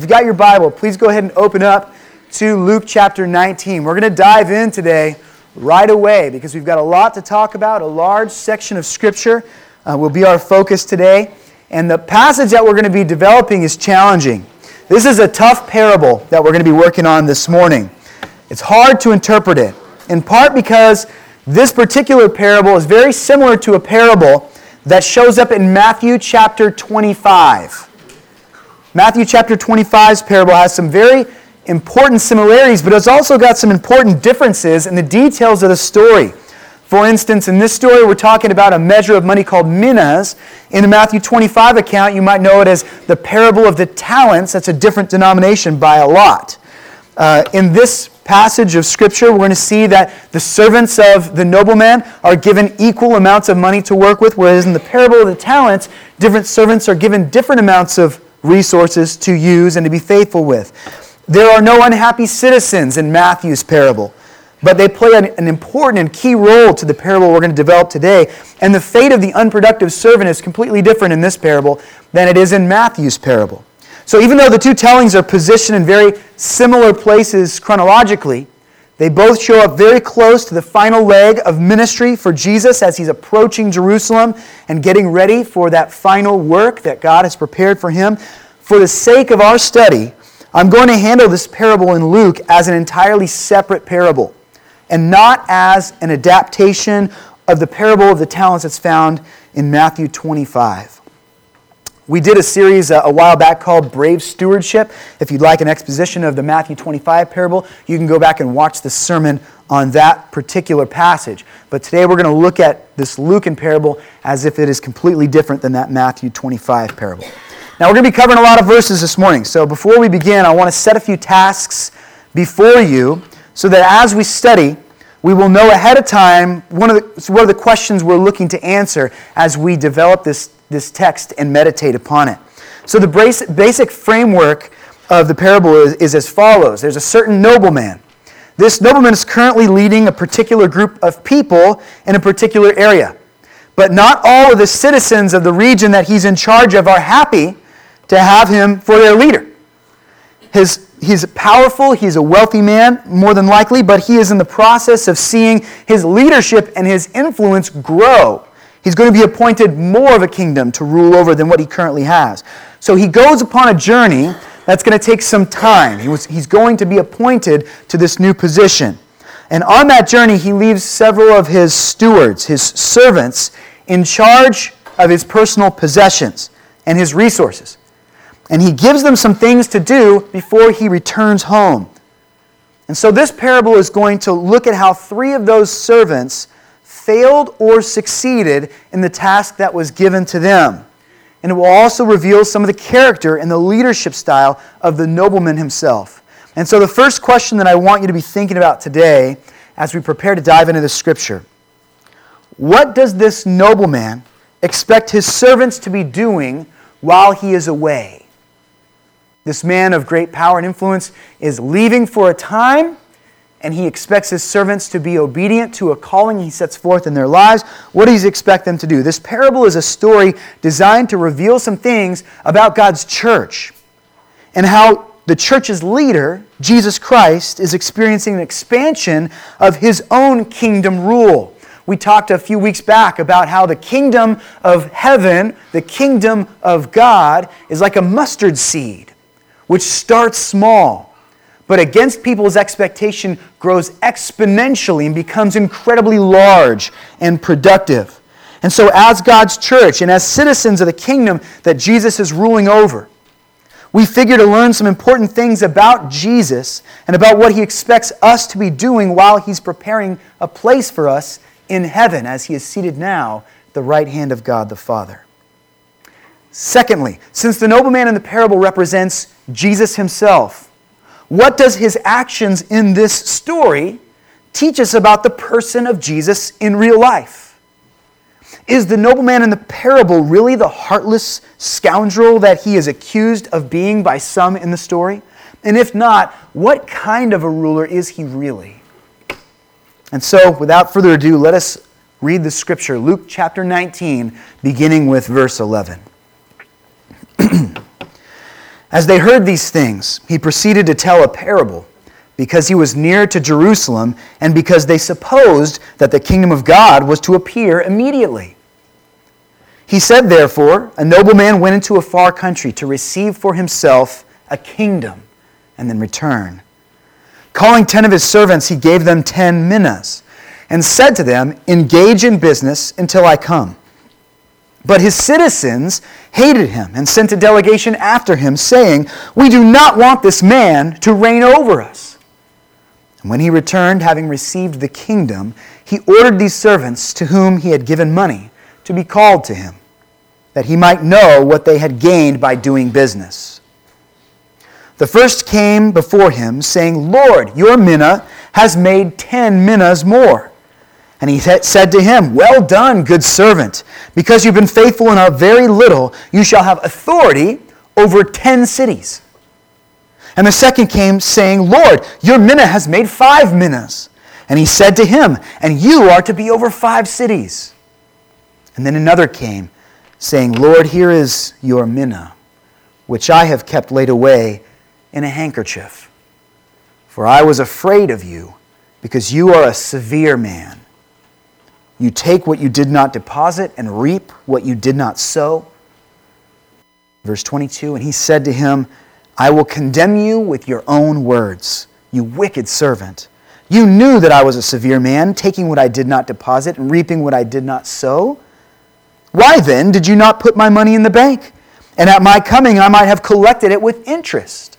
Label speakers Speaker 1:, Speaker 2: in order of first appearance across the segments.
Speaker 1: If you've got your Bible, please go ahead and open up to Luke chapter 19. We're going to dive in today right away because we've got a lot to talk about. A large section of Scripture uh, will be our focus today. And the passage that we're going to be developing is challenging. This is a tough parable that we're going to be working on this morning. It's hard to interpret it, in part because this particular parable is very similar to a parable that shows up in Matthew chapter 25. Matthew chapter 25's parable has some very important similarities, but it's also got some important differences in the details of the story. For instance, in this story, we're talking about a measure of money called minas. In the Matthew 25 account, you might know it as the parable of the talents. That's a different denomination by a lot. Uh, in this passage of Scripture, we're going to see that the servants of the nobleman are given equal amounts of money to work with, whereas in the parable of the talents, different servants are given different amounts of resources to use and to be faithful with. There are no unhappy citizens in Matthew's parable, but they play an, an, important and key role to the parable we're going to develop today. And the fate of the unproductive servant is completely different in this parable than it is in Matthew's parable. So even though the two tellings are positioned in very similar places chronologically, they both show up very close to the final leg of ministry for Jesus as he's approaching Jerusalem and getting ready for that final work that God has prepared for him. For the sake of our study, I'm going to handle this parable in Luke as an entirely separate parable and not as an adaptation of the parable of the talents that's found in Matthew 25. We did a series uh, a while back called Brave Stewardship. If you'd like an exposition of the Matthew 25 parable, you can go back and watch the sermon on that particular passage. But today we're going to look at this Lucan parable as if it is completely different than that Matthew 25 parable. Now, we're going to be covering a lot of verses this morning. So before we begin, I want to set a few tasks before you so that as we study, we will know ahead of time one of the, what are the questions we're looking to answer as we develop this this text and meditate upon it. So, the basic framework of the parable is, is as follows there's a certain nobleman. This nobleman is currently leading a particular group of people in a particular area. But not all of the citizens of the region that he's in charge of are happy to have him for their leader. His, he's powerful, he's a wealthy man, more than likely, but he is in the process of seeing his leadership and his influence grow He's going to be appointed more of a kingdom to rule over than what he currently has. So he goes upon a journey that's going to take some time. He was, he's going to be appointed to this new position. And on that journey, he leaves several of his stewards, his servants, in charge of his personal possessions and his resources. And he gives them some things to do before he returns home. And so this parable is going to look at how three of those servants failed or succeeded in the task that was given to them. And it will also reveal some of the character and the leadership style of the nobleman himself. And so, the first question that I want you to be thinking about today as we prepare to dive into the scripture what does this nobleman expect his servants to be doing while he is away? This man of great power and influence is leaving for a time and he expects his servants to be obedient to a calling he sets forth in their lives. What does he expect them to do? This parable is a story designed to reveal some things about God's church and how the church's leader, Jesus Christ, is experiencing an expansion of his own kingdom rule. We talked a few weeks back about how the kingdom of heaven, the kingdom of God, is like a mustard seed, which starts small but against people's expectation grows exponentially and becomes incredibly large and productive. And so, as God's church and as citizens of the kingdom that Jesus is ruling over, we figure to learn some important things about Jesus and about what he expects us to be doing while he's preparing a place for us in heaven as he is seated now at the right hand of God the Father. Secondly, since the nobleman in the parable represents Jesus himself, what does his actions in this story teach us about the person of Jesus in real life? Is the nobleman in the parable really the heartless scoundrel that he is accused of being by some in the story? And if not, what kind of a ruler is he really? And so, without further ado, let us read the scripture, Luke chapter 19, beginning with verse 11. As they heard these things, he proceeded to tell a parable because he was near to Jerusalem and because they supposed that the kingdom of God was to appear immediately. He said, therefore, a nobleman went into a far country to receive for himself a kingdom and then return. Calling ten of his servants, he gave them ten minas and said to them, Engage in business until I come. But his citizens hated him and sent a delegation after him, saying, We do not want this man to reign over us. And when he returned, having received the kingdom, he ordered these servants to whom he had given money to be called to him, that he might know what they had gained by doing business. The first came before him, saying, Lord, your mina has made ten minas more. And he said to him, Well done, good servant. Because you've been faithful in a very little, you shall have authority over ten cities. And the second came, saying, Lord, your mina has made five minas. And he said to him, And you are to be over five cities. And then another came, saying, Lord, here is your mina, which I have kept laid away in a handkerchief. For I was afraid of you, because you are a severe man you take what you did not deposit and reap what you did not sow. Verse 22 And he said to him, I will condemn you with your own words, you wicked servant. You knew that I was a severe man, taking what I did not deposit and reaping what I did not sow. Why then did you not put my money in the bank? And at my coming I might have collected it with interest.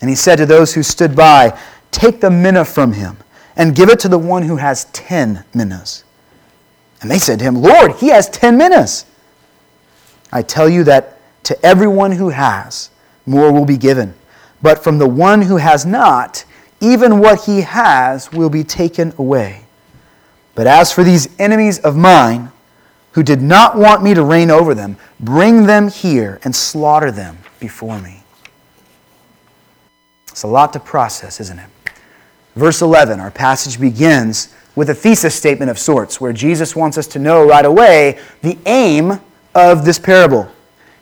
Speaker 1: And he said to those who stood by, Take the mina from him and give it to the one who has ten minas. And they said to him, Lord, he has ten minas. I tell you that to everyone who has, more will be given. But from the one who has not, even what he has will be taken away. But as for these enemies of mine, who did not want me to reign over them, bring them here and slaughter them before me. It's a lot to process, isn't it? Verse 11, our passage begins with a thesis statement of sorts, where Jesus wants us to know right away the aim of this parable.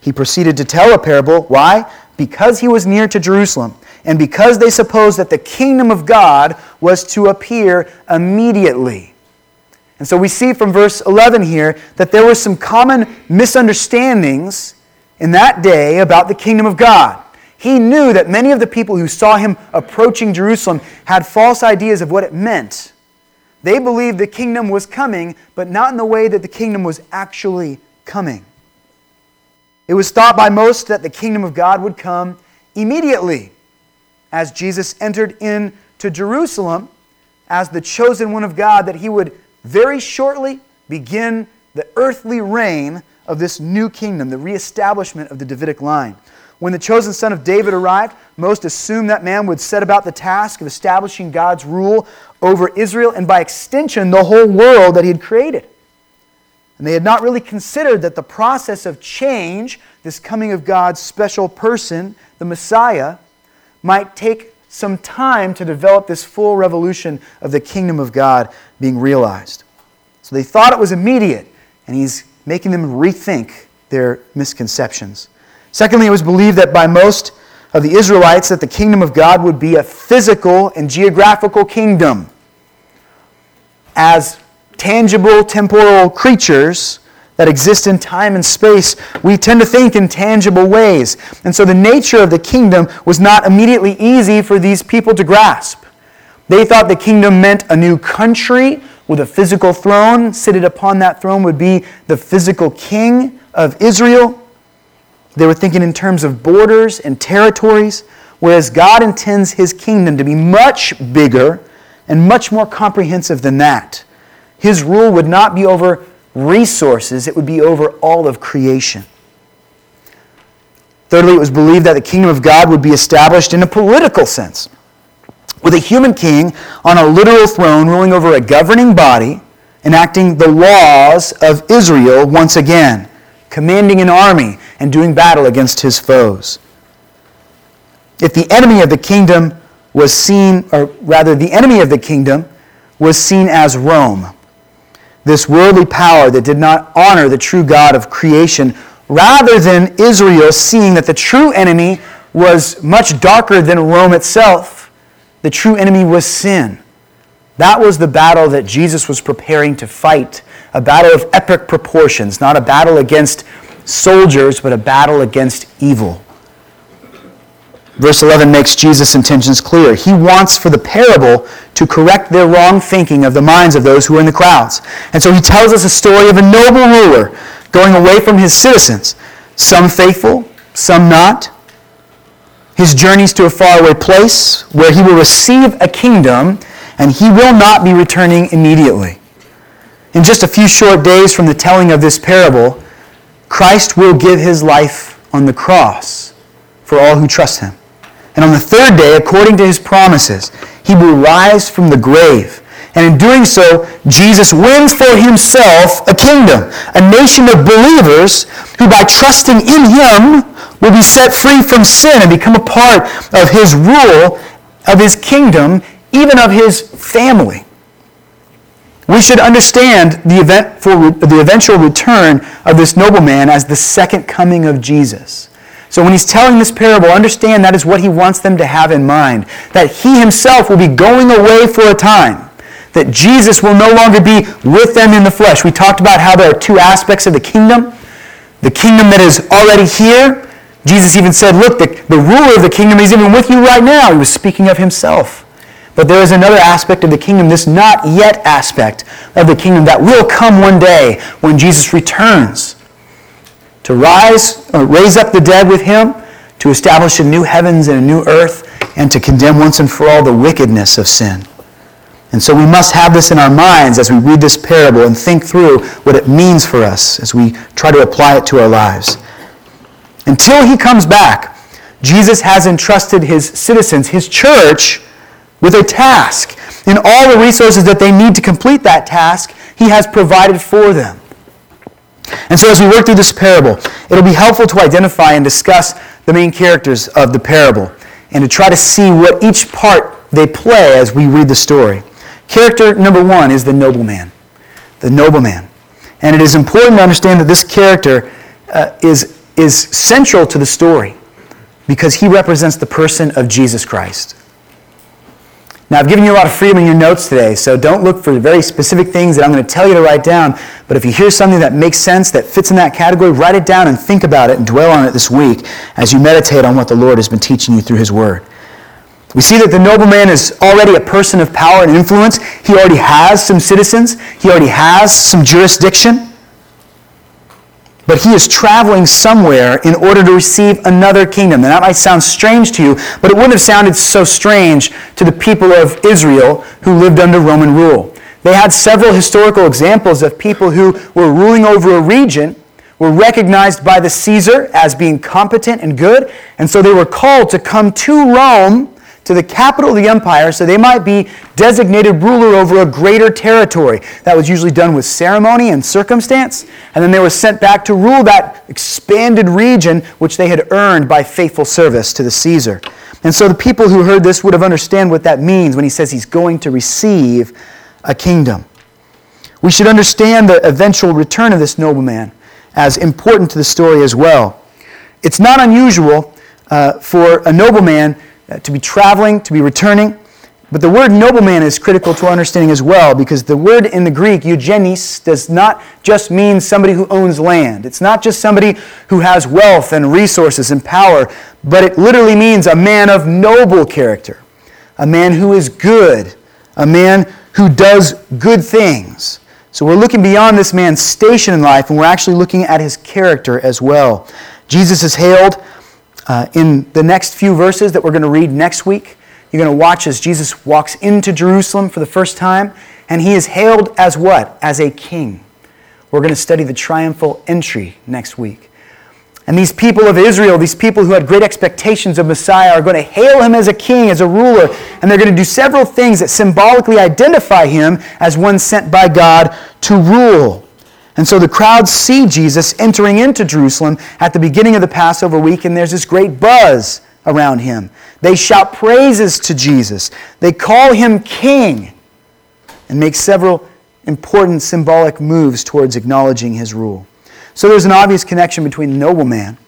Speaker 1: He proceeded to tell a parable. Why? Because he was near to Jerusalem, and because they supposed that the kingdom of God was to appear immediately. And so we see from verse 11 here that there were some common misunderstandings in that day about the kingdom of God. He knew that many of the people who saw him approaching Jerusalem had false ideas of what it meant they believed the kingdom was coming, but not in the way that the kingdom was actually coming. It was thought by most that the kingdom of God would come immediately as Jesus entered into Jerusalem as the chosen one of God, that he would very shortly begin the earthly reign of this new kingdom, the reestablishment of the Davidic line. When the chosen son of David arrived, most assumed that man would set about the task of establishing God's rule over Israel and by extension the whole world that he had created. And they had not really considered that the process of change, this coming of God's special person, the Messiah, might take some time to develop this full revolution of the kingdom of God being realized. So they thought it was immediate, and he's making them rethink their misconceptions. Secondly, it was believed that by most of the Israelites that the kingdom of God would be a physical and geographical kingdom. As tangible, temporal creatures that exist in time and space, we tend to think in tangible ways. And so the nature of the kingdom was not immediately easy for these people to grasp. They thought the kingdom meant a new country with a physical throne. Seated upon that throne would be the physical king of Israel. They were thinking in terms of borders and territories, whereas God intends his kingdom to be much bigger and much more comprehensive than that. His rule would not be over resources, it would be over all of creation. Thirdly, it was believed that the kingdom of God would be established in a political sense, with a human king on a literal throne ruling over a governing body, enacting the laws of Israel once again, commanding an army and doing battle against his foes. If the enemy of the kingdom was seen, or rather, the enemy of the kingdom was seen as Rome, this worldly power that did not honor the true God of creation, rather than Israel seeing that the true enemy was much darker than Rome itself. The true enemy was sin. That was the battle that Jesus was preparing to fight, a battle of epic proportions, not a battle against soldiers, but a battle against evil. Verse 11 makes Jesus' intentions clear. He wants for the parable to correct their wrong thinking of the minds of those who are in the crowds. And so he tells us a story of a noble ruler going away from his citizens, some faithful, some not. His journeys to a faraway place where he will receive a kingdom and he will not be returning immediately. In just a few short days from the telling of this parable, Christ will give his life on the cross for all who trust him. And on the third day, according to his promises, he will rise from the grave. And in doing so, Jesus wins for himself a kingdom, a nation of believers who, by trusting in him, will be set free from sin and become a part of his rule, of his kingdom, even of his family. We should understand the, event for, the eventual return of this nobleman as the second coming of Jesus. So when he's telling this parable, understand that is what he wants them to have in mind. That he himself will be going away for a time. That Jesus will no longer be with them in the flesh. We talked about how there are two aspects of the kingdom. The kingdom that is already here. Jesus even said, look, the, the ruler of the kingdom is even with you right now. He was speaking of himself. But there is another aspect of the kingdom, this not yet aspect of the kingdom that will come one day when Jesus returns to rise, uh, raise up the dead with him, to establish a new heavens and a new earth, and to condemn once and for all the wickedness of sin. And so we must have this in our minds as we read this parable and think through what it means for us as we try to apply it to our lives. Until he comes back, Jesus has entrusted his citizens, his church, with a task. And all the resources that they need to complete that task, he has provided for them. And so as we work through this parable, it'll be helpful to identify and discuss the main characters of the parable and to try to see what each part they play as we read the story. Character number one is the nobleman. The nobleman. And it is important to understand that this character uh, is, is central to the story because he represents the person of Jesus Christ. Now, I've given you a lot of freedom in your notes today, so don't look for very specific things that I'm going to tell you to write down. But if you hear something that makes sense, that fits in that category, write it down and think about it and dwell on it this week as you meditate on what the Lord has been teaching you through His Word. We see that the nobleman is already a person of power and influence. He already has some citizens, he already has some jurisdiction but he is traveling somewhere in order to receive another kingdom. And that might sound strange to you, but it wouldn't have sounded so strange to the people of Israel who lived under Roman rule. They had several historical examples of people who were ruling over a region, were recognized by the Caesar as being competent and good, and so they were called to come to Rome to the capital of the empire so they might be designated ruler over a greater territory. That was usually done with ceremony and circumstance. And then they were sent back to rule that expanded region which they had earned by faithful service to the Caesar. And so the people who heard this would have understood what that means when he says he's going to receive a kingdom. We should understand the eventual return of this nobleman as important to the story as well. It's not unusual uh, for a nobleman Uh, to be traveling, to be returning. But the word nobleman is critical to our understanding as well because the word in the Greek, eugenes, does not just mean somebody who owns land. It's not just somebody who has wealth and resources and power, but it literally means a man of noble character, a man who is good, a man who does good things. So we're looking beyond this man's station in life and we're actually looking at his character as well. Jesus is hailed uh, in the next few verses that we're going to read next week, you're going to watch as Jesus walks into Jerusalem for the first time, and he is hailed as what? As a king. We're going to study the triumphal entry next week. And these people of Israel, these people who had great expectations of Messiah, are going to hail him as a king, as a ruler, and they're going to do several things that symbolically identify him as one sent by God to rule. And so the crowds see Jesus entering into Jerusalem at the beginning of the Passover week, and there's this great buzz around him. They shout praises to Jesus. They call him king and make several important symbolic moves towards acknowledging his rule. So there's an obvious connection between the nobleman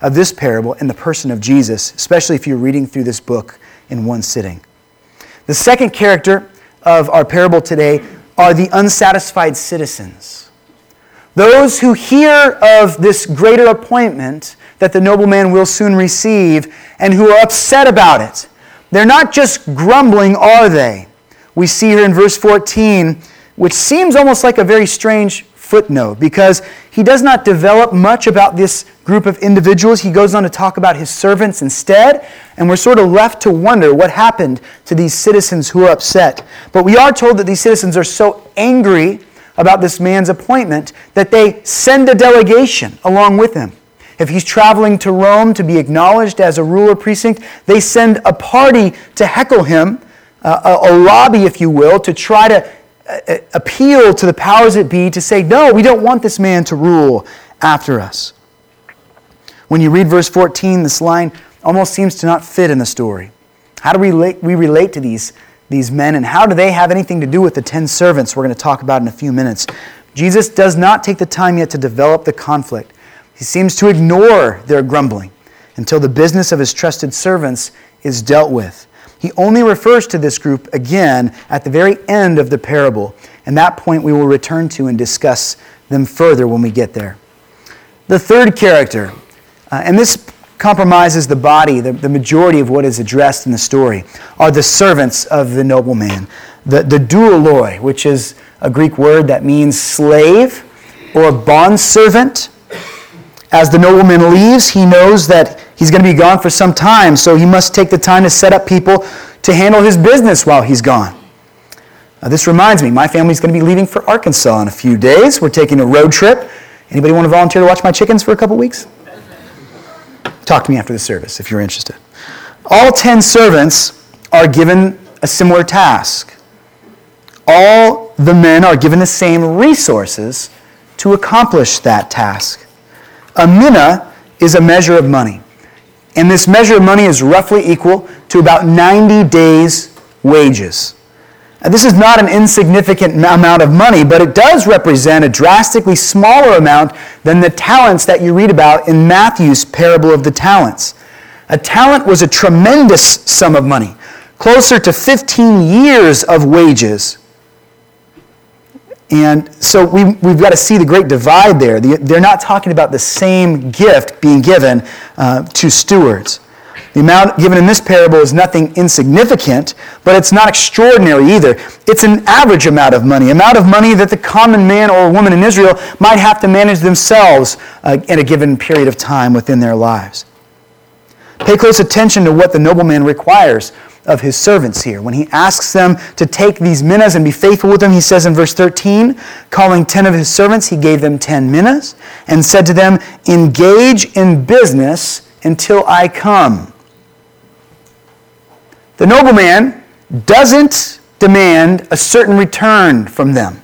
Speaker 1: of this parable and the person of Jesus, especially if you're reading through this book in one sitting. The second character of our parable today are the unsatisfied citizens. Those who hear of this greater appointment that the nobleman will soon receive and who are upset about it. They're not just grumbling, are they? We see here in verse 14, which seems almost like a very strange footnote because he does not develop much about this group of individuals. He goes on to talk about his servants instead, and we're sort of left to wonder what happened to these citizens who are upset. But we are told that these citizens are so angry about this man's appointment that they send a delegation along with him. If he's traveling to Rome to be acknowledged as a ruler precinct, they send a party to heckle him, uh, a, a lobby, if you will, to try to uh, appeal to the powers that be to say, no, we don't want this man to rule after us. When you read verse 14, this line almost seems to not fit in the story. How do we relate, we relate to these, these men, and how do they have anything to do with the ten servants we're going to talk about in a few minutes? Jesus does not take the time yet to develop the conflict. He seems to ignore their grumbling until the business of his trusted servants is dealt with. He only refers to this group again at the very end of the parable. And that point we will return to and discuss them further when we get there. The third character, uh, and this compromises the body, the, the majority of what is addressed in the story, are the servants of the nobleman. The, the doulos, which is a Greek word that means slave or bondservant. As the nobleman leaves, he knows that he's going to be gone for some time, so he must take the time to set up people to handle his business while he's gone. Now, this reminds me, my family's going to be leaving for Arkansas in a few days. We're taking a road trip. Anybody want to volunteer to watch my chickens for a couple weeks? Talk to me after the service if you're interested. All 10 servants are given a similar task. All the men are given the same resources to accomplish that task. A mina is a measure of money. And this measure of money is roughly equal to about 90 days' wages. This is not an insignificant amount of money, but it does represent a drastically smaller amount than the talents that you read about in Matthew's parable of the talents. A talent was a tremendous sum of money, closer to 15 years of wages and so we, we've got to see the great divide there. The, they're not talking about the same gift being given uh, to stewards. The amount given in this parable is nothing insignificant, but it's not extraordinary either. It's an average amount of money, amount of money that the common man or woman in Israel might have to manage themselves uh, in a given period of time within their lives. Pay close attention to what the nobleman requires of his servants here. When he asks them to take these minas and be faithful with them, he says in verse 13, calling 10 of his servants, he gave them 10 minas and said to them, Engage in business until I come. The nobleman doesn't demand a certain return from them.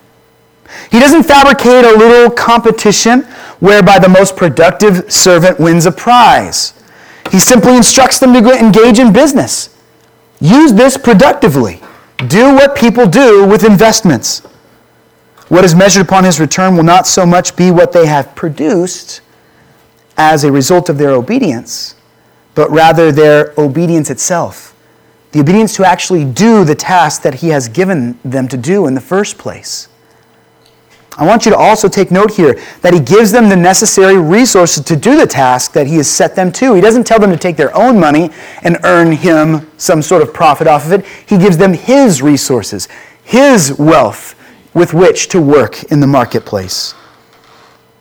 Speaker 1: He doesn't fabricate a little competition whereby the most productive servant wins a prize. He simply instructs them to engage in business. Use this productively. Do what people do with investments. What is measured upon his return will not so much be what they have produced as a result of their obedience, but rather their obedience itself. The obedience to actually do the task that he has given them to do in the first place. I want you to also take note here that he gives them the necessary resources to do the task that he has set them to. He doesn't tell them to take their own money and earn him some sort of profit off of it. He gives them his resources, his wealth with which to work in the marketplace.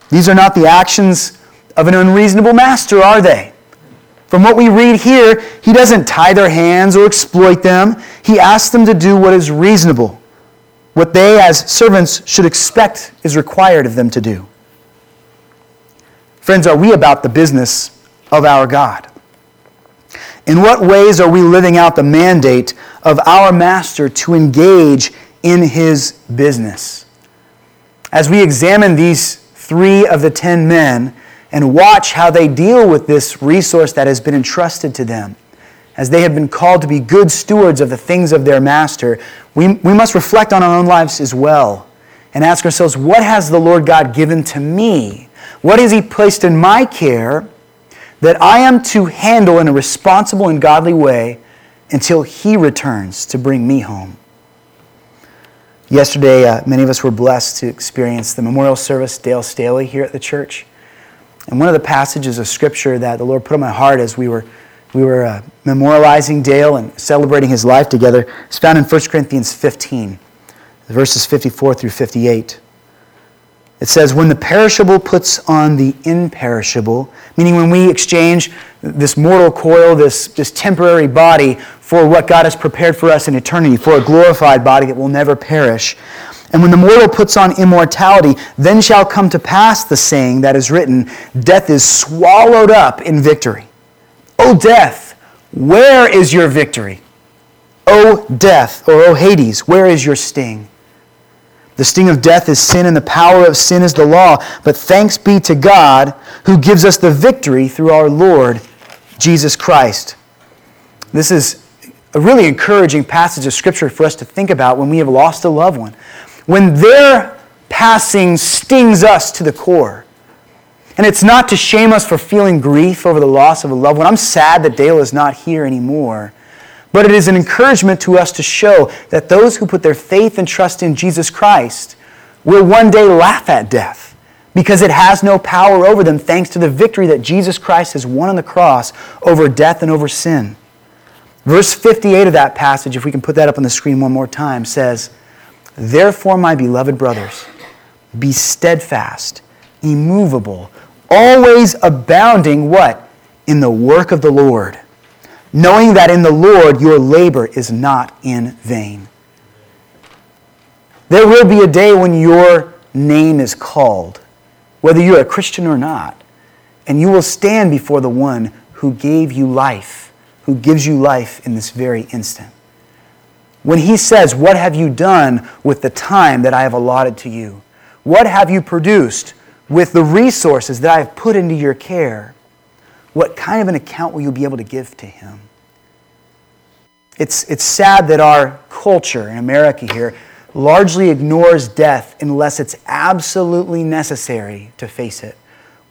Speaker 1: These are not the actions of an unreasonable master, are they? From what we read here, he doesn't tie their hands or exploit them. He asks them to do what is reasonable what they, as servants, should expect is required of them to do. Friends, are we about the business of our God? In what ways are we living out the mandate of our Master to engage in his business? As we examine these three of the ten men and watch how they deal with this resource that has been entrusted to them, as they have been called to be good stewards of the things of their master, we, we must reflect on our own lives as well and ask ourselves, what has the Lord God given to me? What has He placed in my care that I am to handle in a responsible and godly way until He returns to bring me home. Yesterday, uh, many of us were blessed to experience the memorial service, Dale Staley, here at the church. And one of the passages of Scripture that the Lord put on my heart as we were, we were uh, memorializing Dale and celebrating his life together is found in 1 Corinthians 15, verses 54 through 58. It says, When the perishable puts on the imperishable, meaning when we exchange this mortal coil, this, this temporary body, for what God has prepared for us in eternity, for a glorified body that will never perish. And when the mortal puts on immortality, then shall come to pass the saying that is written Death is swallowed up in victory. O death, where is your victory? O death, or O Hades, where is your sting? The sting of death is sin, and the power of sin is the law. But thanks be to God who gives us the victory through our Lord Jesus Christ. This is a really encouraging passage of Scripture for us to think about when we have lost a loved one. When their passing stings us to the core. And it's not to shame us for feeling grief over the loss of a loved one. I'm sad that Dale is not here anymore. But it is an encouragement to us to show that those who put their faith and trust in Jesus Christ will one day laugh at death because it has no power over them thanks to the victory that Jesus Christ has won on the cross over death and over sin. Verse 58 of that passage, if we can put that up on the screen one more time, says, Therefore, my beloved brothers, be steadfast, immovable, always abounding what? In the work of the Lord knowing that in the Lord your labor is not in vain. There will be a day when your name is called, whether you're a Christian or not, and you will stand before the one who gave you life, who gives you life in this very instant. When he says, What have you done with the time that I have allotted to you? What have you produced with the resources that I have put into your care? what kind of an account will you be able to give to him? It's, it's sad that our culture in America here largely ignores death unless it's absolutely necessary to face it.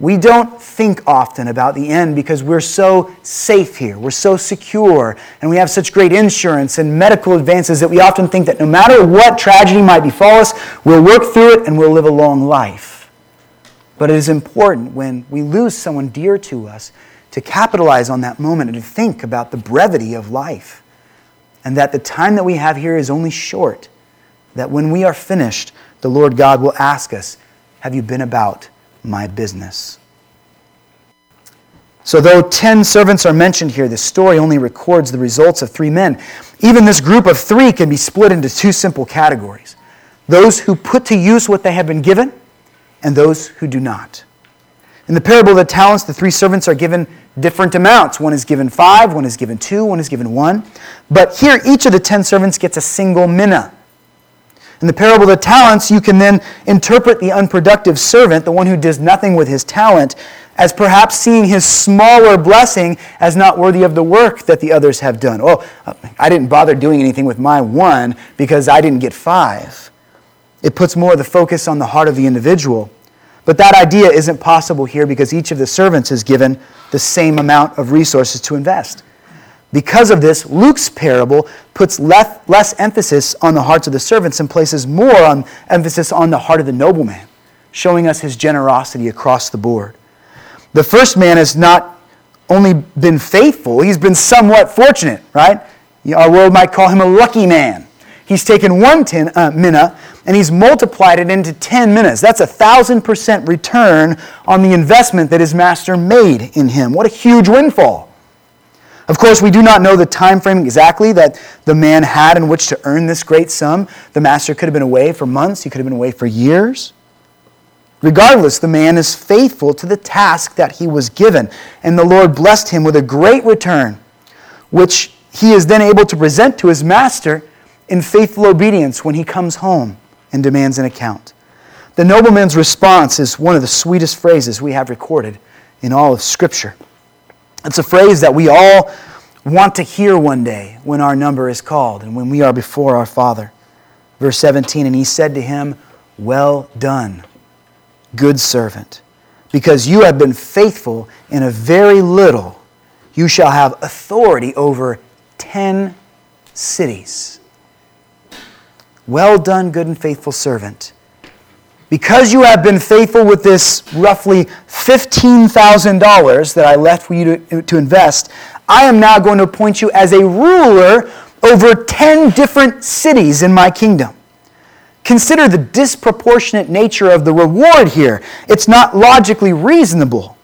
Speaker 1: We don't think often about the end because we're so safe here, we're so secure, and we have such great insurance and medical advances that we often think that no matter what tragedy might befall us, we'll work through it and we'll live a long life. But it is important when we lose someone dear to us to capitalize on that moment and to think about the brevity of life. And that the time that we have here is only short. That when we are finished, the Lord God will ask us, Have you been about my business? So, though 10 servants are mentioned here, the story only records the results of three men. Even this group of three can be split into two simple categories those who put to use what they have been given, and those who do not. In the parable of the talents, the three servants are given different amounts. One is given five, one is given two, one is given one. But here, each of the ten servants gets a single mina. In the parable of the talents, you can then interpret the unproductive servant, the one who does nothing with his talent, as perhaps seeing his smaller blessing as not worthy of the work that the others have done. Oh, I didn't bother doing anything with my one because I didn't get five. It puts more of the focus on the heart of the individual. But that idea isn't possible here because each of the servants is given the same amount of resources to invest. Because of this, Luke's parable puts less, less emphasis on the hearts of the servants and places more on emphasis on the heart of the nobleman, showing us his generosity across the board. The first man has not only been faithful, he's been somewhat fortunate, right? Our world might call him a lucky man. He's taken one ten, uh, mina and he's multiplied it into 10 minas. That's a thousand percent return on the investment that his master made in him. What a huge windfall. Of course, we do not know the time frame exactly that the man had in which to earn this great sum. The master could have been away for months, he could have been away for years. Regardless, the man is faithful to the task that he was given, and the Lord blessed him with a great return, which he is then able to present to his master in faithful obedience when he comes home and demands an account. The nobleman's response is one of the sweetest phrases we have recorded in all of Scripture. It's a phrase that we all want to hear one day when our number is called and when we are before our Father. Verse 17, and he said to him, Well done, good servant. because you have been faithful in a very little, you shall have authority over ten cities. Well done, good and faithful servant. Because you have been faithful with this roughly $15,000 that I left for you to, to invest, I am now going to appoint you as a ruler over 10 different cities in my kingdom. Consider the disproportionate nature of the reward here. It's not logically reasonable.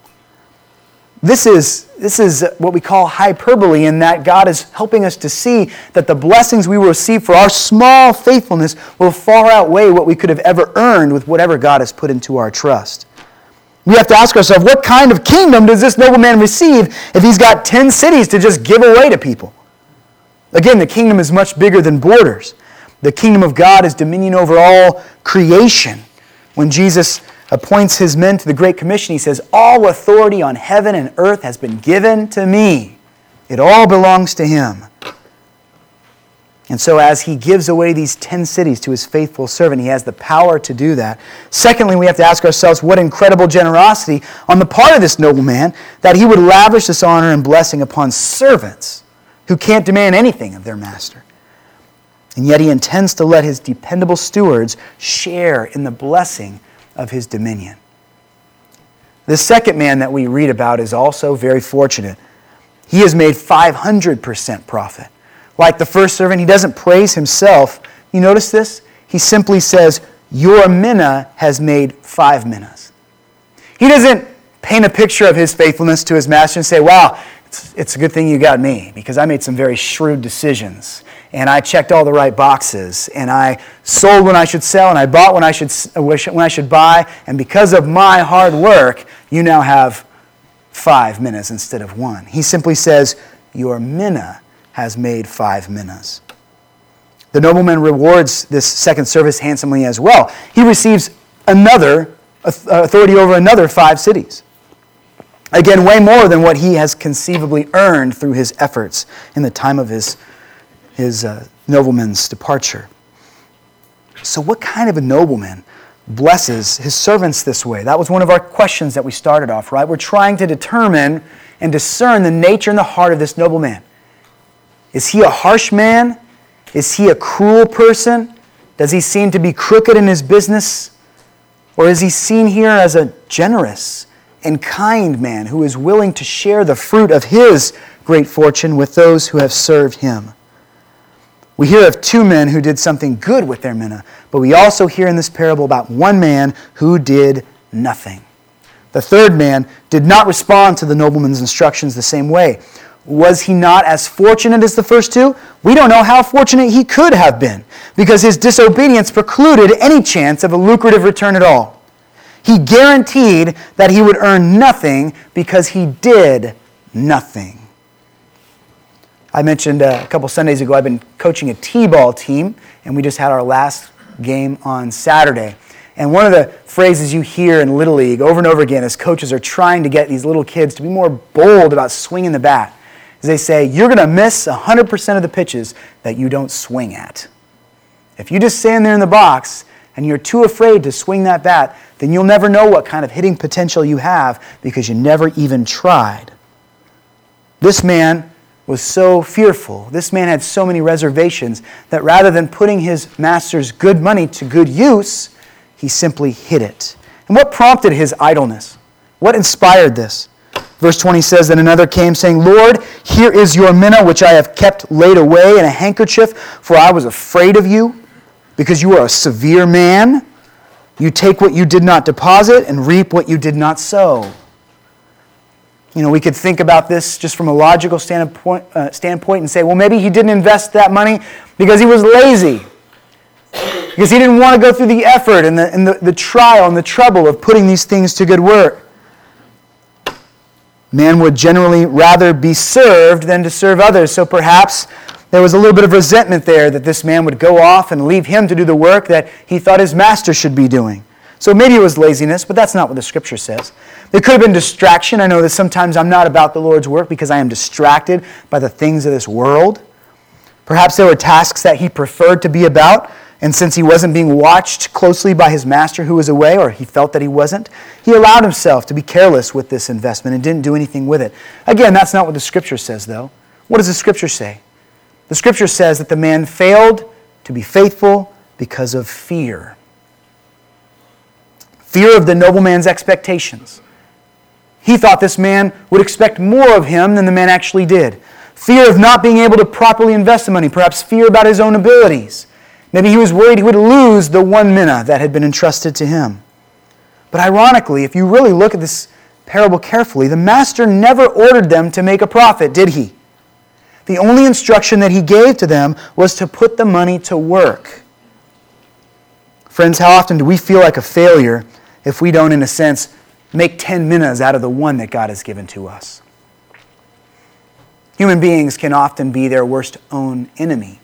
Speaker 1: This is, this is what we call hyperbole, in that God is helping us to see that the blessings we will receive for our small faithfulness will far outweigh what we could have ever earned with whatever God has put into our trust. We have to ask ourselves what kind of kingdom does this nobleman receive if he's got 10 cities to just give away to people? Again, the kingdom is much bigger than borders. The kingdom of God is dominion over all creation. When Jesus appoints his men to the Great Commission, he says, All authority on heaven and earth has been given to me. It all belongs to him. And so, as he gives away these 10 cities to his faithful servant, he has the power to do that. Secondly, we have to ask ourselves what incredible generosity on the part of this nobleman that he would lavish this honor and blessing upon servants who can't demand anything of their master. And yet, he intends to let his dependable stewards share in the blessing of his dominion. The second man that we read about is also very fortunate. He has made 500% profit. Like the first servant, he doesn't praise himself. You notice this? He simply says, Your mina has made five minas. He doesn't paint a picture of his faithfulness to his master and say, Wow, it's, it's a good thing you got me because I made some very shrewd decisions and I checked all the right boxes, and I sold when I should sell, and I bought when I should, uh, when I should buy, and because of my hard work, you now have five minas instead of one. He simply says, Your mina has made five minas. The nobleman rewards this second service handsomely as well. He receives another authority over another five cities. Again, way more than what he has conceivably earned through his efforts in the time of his his uh, nobleman's departure. So, what kind of a nobleman blesses his servants this way? That was one of our questions that we started off, right? We're trying to determine and discern the nature and the heart of this nobleman. Is he a harsh man? Is he a cruel person? Does he seem to be crooked in his business? Or is he seen here as a generous and kind man who is willing to share the fruit of his great fortune with those who have served him? We hear of two men who did something good with their mina, but we also hear in this parable about one man who did nothing. The third man did not respond to the nobleman's instructions the same way. Was he not as fortunate as the first two? We don't know how fortunate he could have been because his disobedience precluded any chance of a lucrative return at all. He guaranteed that he would earn nothing because he did nothing. I mentioned uh, a couple Sundays ago, I've been coaching a T ball team, and we just had our last game on Saturday. And one of the phrases you hear in Little League over and over again as coaches are trying to get these little kids to be more bold about swinging the bat is they say, You're going to miss 100% of the pitches that you don't swing at. If you just stand there in the box and you're too afraid to swing that bat, then you'll never know what kind of hitting potential you have because you never even tried. This man was so fearful, this man had so many reservations, that rather than putting his master's good money to good use, he simply hid it. And what prompted his idleness? What inspired this? Verse 20 says, Then another came, saying, Lord, here is your mina, which I have kept laid away in a handkerchief, for I was afraid of you, because you are a severe man. You take what you did not deposit and reap what you did not sow. You know, we could think about this just from a logical standpoint, uh, standpoint and say, well, maybe he didn't invest that money because he was lazy. Because he didn't want to go through the effort and the, and the, the trial and the trouble of putting these things to good work. Man would generally rather be served than to serve others. So perhaps there was a little bit of resentment there that this man would go off and leave him to do the work that he thought his master should be doing. So maybe it was laziness, but that's not what the scripture says. There could have been distraction. I know that sometimes I'm not about the Lord's work because I am distracted by the things of this world. Perhaps there were tasks that he preferred to be about. And since he wasn't being watched closely by his master who was away, or he felt that he wasn't, he allowed himself to be careless with this investment and didn't do anything with it. Again, that's not what the scripture says, though. What does the scripture say? The scripture says that the man failed to be faithful because of fear. Fear of the nobleman's expectations. He thought this man would expect more of him than the man actually did. Fear of not being able to properly invest the money, perhaps fear about his own abilities. Maybe he was worried he would lose the one mina that had been entrusted to him. But ironically, if you really look at this parable carefully, the master never ordered them to make a profit, did he? The only instruction that he gave to them was to put the money to work. Friends, how often do we feel like a failure if we don't, in a sense, make 10 minas out of the one that God has given to us? Human beings can often be their worst own enemy.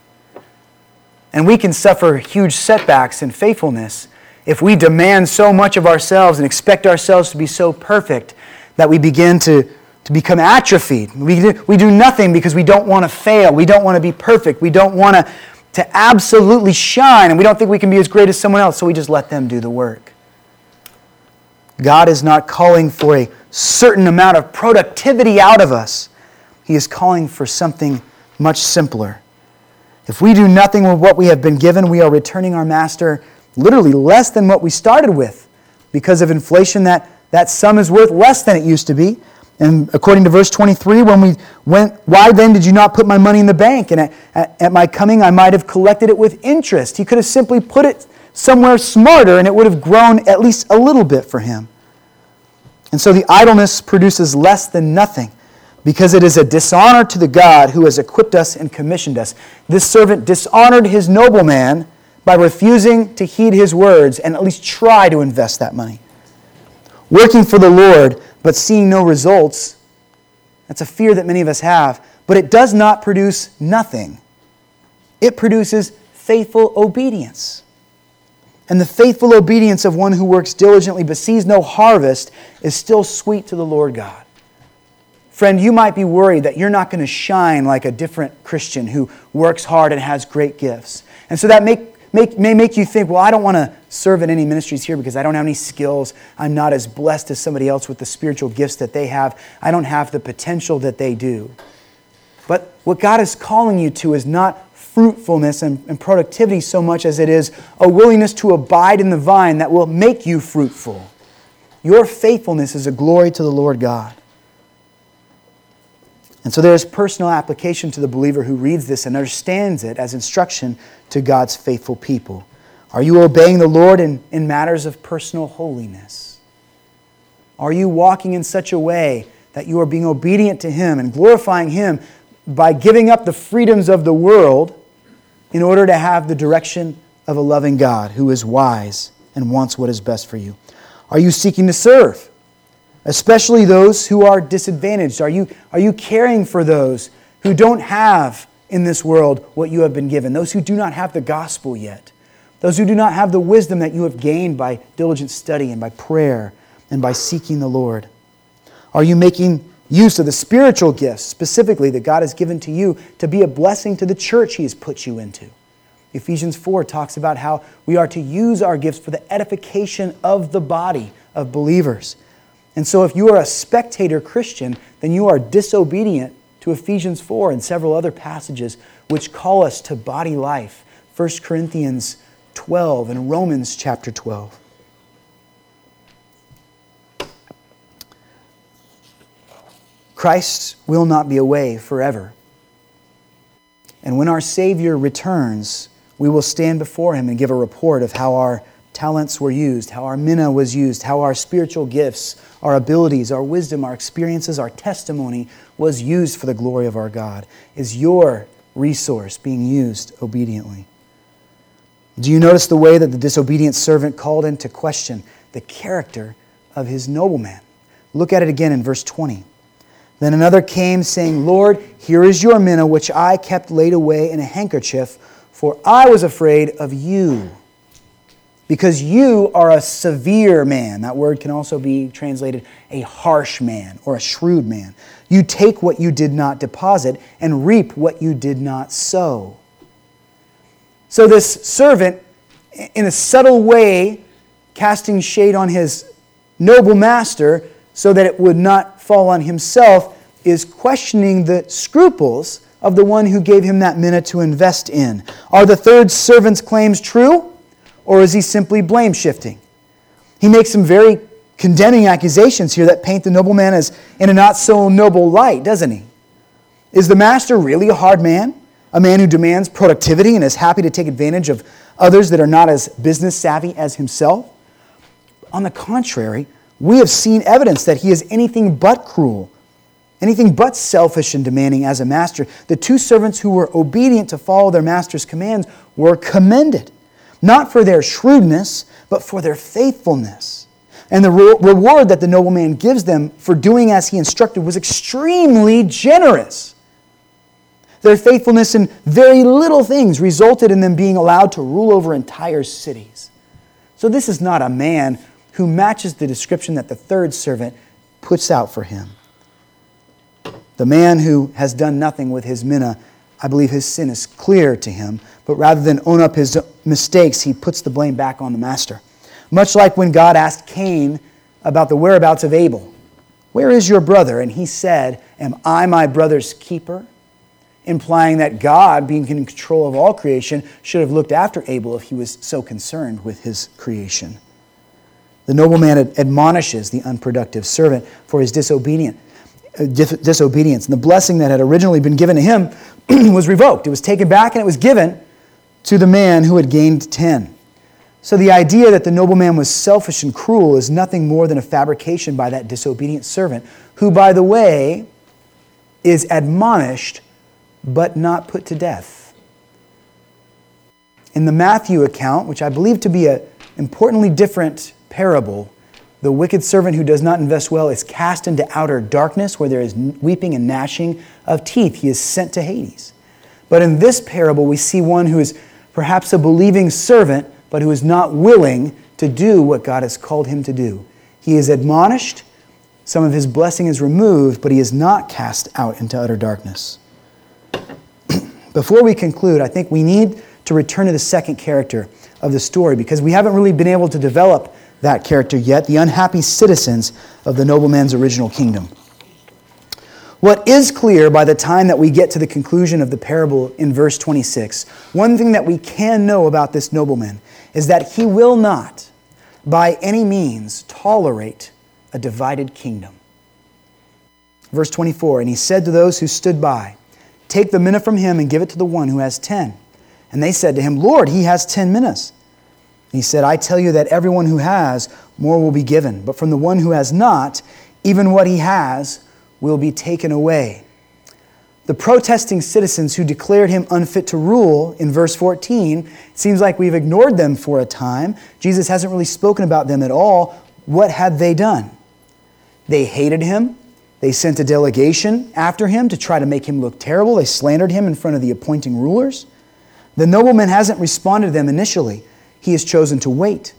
Speaker 1: And we can suffer huge setbacks in faithfulness if we demand so much of ourselves and expect ourselves to be so perfect that we begin to, to become atrophied. We do, we do nothing because we don't want to fail. We don't want to be perfect. We don't want to, to absolutely shine, and we don't think we can be as great as someone else, so we just let them do the work. God is not calling for a certain amount of productivity out of us, He is calling for something much simpler. If we do nothing with what we have been given, we are returning our master literally less than what we started with. Because of inflation, that, that sum is worth less than it used to be. And according to verse 23, when we went, why then did you not put my money in the bank? And at, at, at my coming, I might have collected it with interest. He could have simply put it somewhere smarter and it would have grown at least a little bit for him. And so the idleness produces less than nothing because it is a dishonor to the God who has equipped us and commissioned us. This servant dishonored his nobleman by refusing to heed his words and at least try to invest that money. Working for the Lord, but seeing no results, that's a fear that many of us have, but it does not produce nothing. It produces faithful obedience. And the faithful obedience of one who works diligently but sees no harvest is still sweet to the Lord God. Friend, you might be worried that you're not going to shine like a different Christian who works hard and has great gifts. And so that make, make, may make you think, well, I don't want to serve in any ministries here because I don't have any skills. I'm not as blessed as somebody else with the spiritual gifts that they have. I don't have the potential that they do. But what God is calling you to is not fruitfulness and, and productivity so much as it is a willingness to abide in the vine that will make you fruitful. Your faithfulness is a glory to the Lord God. And so there is personal application to the believer who reads this and understands it as instruction to God's faithful people. Are you obeying the Lord in, in matters of personal holiness? Are you walking in such a way that you are being obedient to Him and glorifying Him by giving up the freedoms of the world in order to have the direction of a loving God who is wise and wants what is best for you? Are you seeking to serve? especially those who are disadvantaged? Are you, are you caring for those who don't have in this world what you have been given? Those who do not have the gospel yet? Those who do not have the wisdom that you have gained by diligent study and by prayer and by seeking the Lord? Are you making use of the spiritual gifts specifically that God has given to you to be a blessing to the church He has put you into? Ephesians 4 talks about how we are to use our gifts for the edification of the body of believers. And so, if you are a spectator Christian, then you are disobedient to Ephesians 4 and several other passages which call us to body life. 1 Corinthians 12 and Romans chapter 12. Christ will not be away forever. And when our Savior returns, we will stand before him and give a report of how our talents were used, how our mina was used, how our spiritual gifts, our abilities, our wisdom, our experiences, our testimony was used for the glory of our God. Is your resource being used obediently? Do you notice the way that the disobedient servant called into question the character of his nobleman? Look at it again in verse 20. Then another came, saying, Lord, here is your mina, which I kept laid away in a handkerchief, for I was afraid of you because you are a severe man. That word can also be translated a harsh man or a shrewd man. You take what you did not deposit and reap what you did not sow. So this servant in a subtle way, casting shade on his noble master so that it would not fall on himself, is questioning the scruples of the one who gave him that mina to invest in. Are the third servant's claims true, or is he simply blame shifting? He makes some very condemning accusations here that paint the nobleman as in a not so noble light, doesn't he? Is the master really a hard man? A man who demands productivity and is happy to take advantage of others that are not as business savvy as himself? On the contrary, we have seen evidence that he is anything but cruel, anything but selfish and demanding as a master. The two servants who were obedient to follow their master's commands were commended, not for their shrewdness, but for their faithfulness. And the re- reward that the nobleman gives them for doing as he instructed was extremely generous. Their faithfulness in very little things resulted in them being allowed to rule over entire cities. So, this is not a man who matches the description that the third servant puts out for him. The man who has done nothing with his mina, I believe his sin is clear to him, but rather than own up his mistakes, he puts the blame back on the master. Much like when God asked Cain about the whereabouts of Abel. Where is your brother? And he said, Am I my brother's keeper? implying that God, being in control of all creation, should have looked after Abel if he was so concerned with his creation. The nobleman admonishes the unproductive servant for his disobedient, uh, disobedience. And the blessing that had originally been given to him was revoked. It was taken back and it was given to the man who had gained ten. So the idea that the nobleman was selfish and cruel is nothing more than a fabrication by that disobedient servant, who, by the way, is admonished but not put to death. In the Matthew account, which I believe to be an importantly different parable, the wicked servant who does not invest well is cast into outer darkness where there is weeping and gnashing of teeth. He is sent to Hades. But in this parable, we see one who is perhaps a believing servant, but who is not willing to do what God has called him to do. He is admonished, some of his blessing is removed, but he is not cast out into utter darkness. Before we conclude, I think we need to return to the second character of the story because we haven't really been able to develop that character yet the unhappy citizens of the nobleman's original kingdom. What is clear by the time that we get to the conclusion of the parable in verse 26, one thing that we can know about this nobleman is that he will not, by any means, tolerate a divided kingdom. Verse 24, and he said to those who stood by, Take the mina from him and give it to the one who has ten. And they said to him, Lord, he has ten minas. He said, I tell you that everyone who has, more will be given. But from the one who has not, even what he has will be taken away. The protesting citizens who declared him unfit to rule in verse 14, it seems like we've ignored them for a time. Jesus hasn't really spoken about them at all. What had they done? They hated him, they sent a delegation after him to try to make him look terrible. They slandered him in front of the appointing rulers. The nobleman hasn't responded to them initially, he has chosen to wait.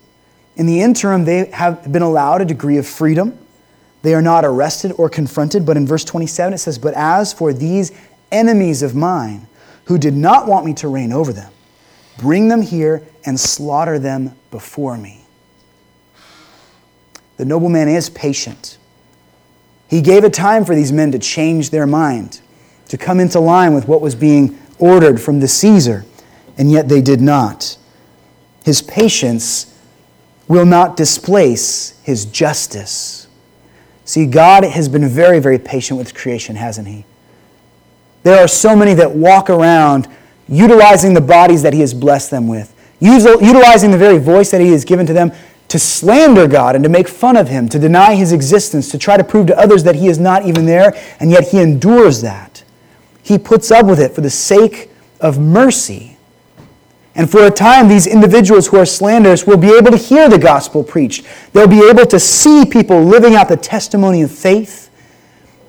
Speaker 1: In the interim, they have been allowed a degree of freedom. They are not arrested or confronted, but in verse 27 it says, But as for these enemies of mine who did not want me to reign over them, bring them here and slaughter them before me. The nobleman is patient. He gave a time for these men to change their mind, to come into line with what was being ordered from the Caesar, and yet they did not. His patience will not displace his justice. See, God has been very, very patient with creation, hasn't He? There are so many that walk around utilizing the bodies that He has blessed them with, utilizing the very voice that He has given to them to slander God and to make fun of him, to deny his existence, to try to prove to others that he is not even there, and yet he endures that. He puts up with it for the sake of mercy. And for a time, these individuals who are slanderous will be able to hear the gospel preached. They'll be able to see people living out the testimony of faith.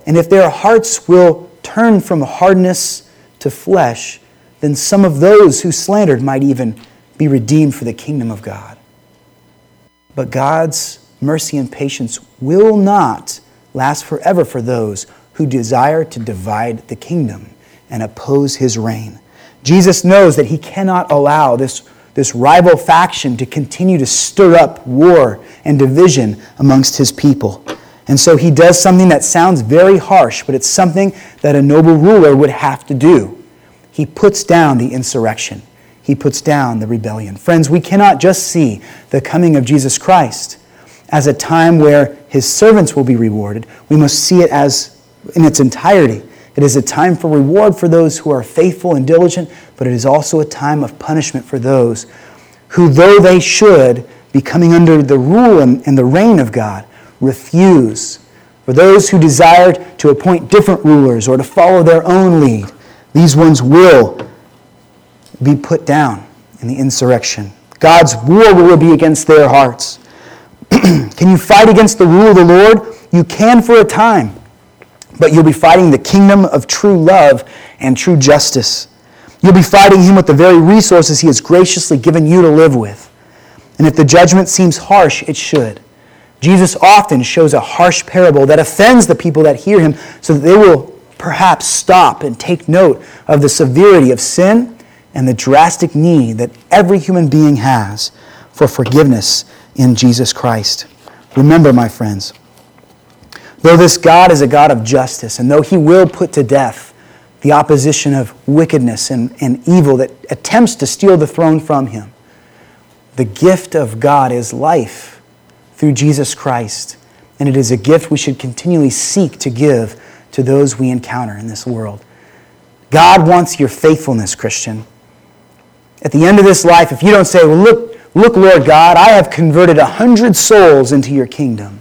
Speaker 1: And if their hearts will turn from hardness to flesh, then some of those who slandered might even be redeemed for the kingdom of God. But God's mercy and patience will not last forever for those who desire to divide the kingdom and oppose his reign. Jesus knows that he cannot allow this this rival faction to continue to stir up war and division amongst his people. And so he does something that sounds very harsh, but it's something that a noble ruler would have to do. He puts down the insurrection, he puts down the rebellion. Friends, we cannot just see the coming of Jesus Christ as a time where his servants will be rewarded, we must see it as in its entirety. It is a time for reward for those who are faithful and diligent, but it is also a time of punishment for those who, though they should be coming under the rule and, and the reign of God, refuse. For those who desired to appoint different rulers or to follow their own lead, these ones will be put down in the insurrection. God's war will be against their hearts. can you fight against the rule of the Lord? You can for a time but you'll be fighting the kingdom of true love and true justice. You'll be fighting him with the very resources he has graciously given you to live with. And if the judgment seems harsh, it should. Jesus often shows a harsh parable that offends the people that hear him so that they will perhaps stop and take note of the severity of sin and the drastic need that every human being has for forgiveness in Jesus Christ. Remember, my friends, Though this God is a God of justice, and though he will put to death the opposition of wickedness and, and evil that attempts to steal the throne from him, the gift of God is life through Jesus Christ. And it is a gift we should continually seek to give to those we encounter in this world. God wants your faithfulness, Christian. At the end of this life, if you don't say, well, look, look, Lord God, I have converted a hundred souls into your kingdom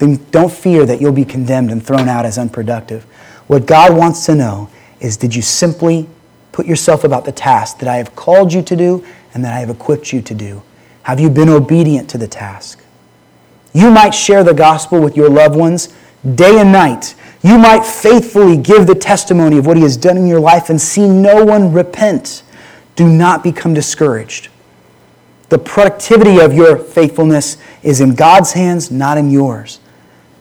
Speaker 1: then don't fear that you'll be condemned and thrown out as unproductive. What God wants to know is did you simply put yourself about the task that I have called you to do and that I have equipped you to do? Have you been obedient to the task? You might share the gospel with your loved ones day and night. You might faithfully give the testimony of what He has done in your life and see no one repent. Do not become discouraged. The productivity of your faithfulness is in God's hands, not in yours.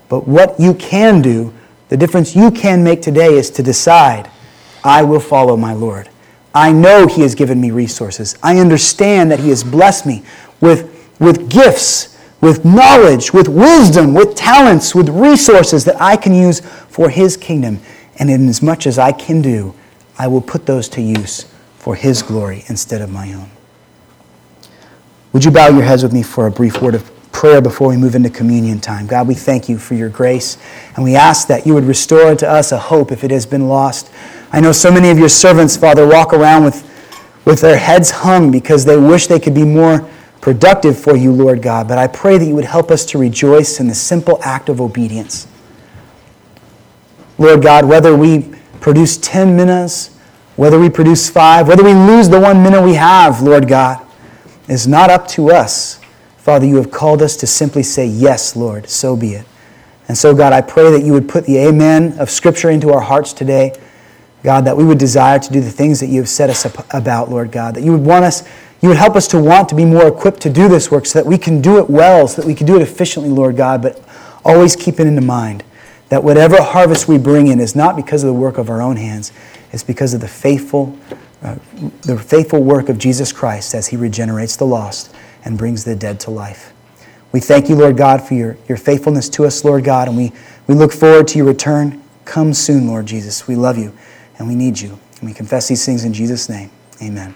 Speaker 1: But what you can do, the difference you can make today is to decide, I will follow my Lord. I know He has given me resources. I understand that He has blessed me with, with gifts, with knowledge, with wisdom, with talents, with resources that I can use for His kingdom. And in as much as I can do, I will put those to use for His glory instead of my own. Would you bow your heads with me for a brief word of prayer before we move into communion time. God, we thank you for your grace, and we ask that you would restore to us a hope if it has been lost. I know so many of your servants, Father, walk around with, with their heads hung because they wish they could be more productive for you, Lord God. But I pray that you would help us to rejoice in the simple act of obedience. Lord God, whether we produce 10 minas, whether we produce five, whether we lose the one mina we have, Lord God, is not up to us Father, you have called us to simply say, Yes, Lord, so be it. And so, God, I pray that you would put the amen of Scripture into our hearts today. God, that we would desire to do the things that you have set us about, Lord God. That you would want us, you would help us to want to be more equipped to do this work so that we can do it well, so that we can do it efficiently, Lord God, but always keep it in mind that whatever harvest we bring in is not because of the work of our own hands, it's because of the faithful, uh, the faithful work of Jesus Christ as he regenerates the lost and brings the dead to life. We thank you, Lord God, for your, your faithfulness to us, Lord God, and we, we look forward to your return. Come soon, Lord Jesus. We love you and we need you. And we confess these things in Jesus' name. Amen.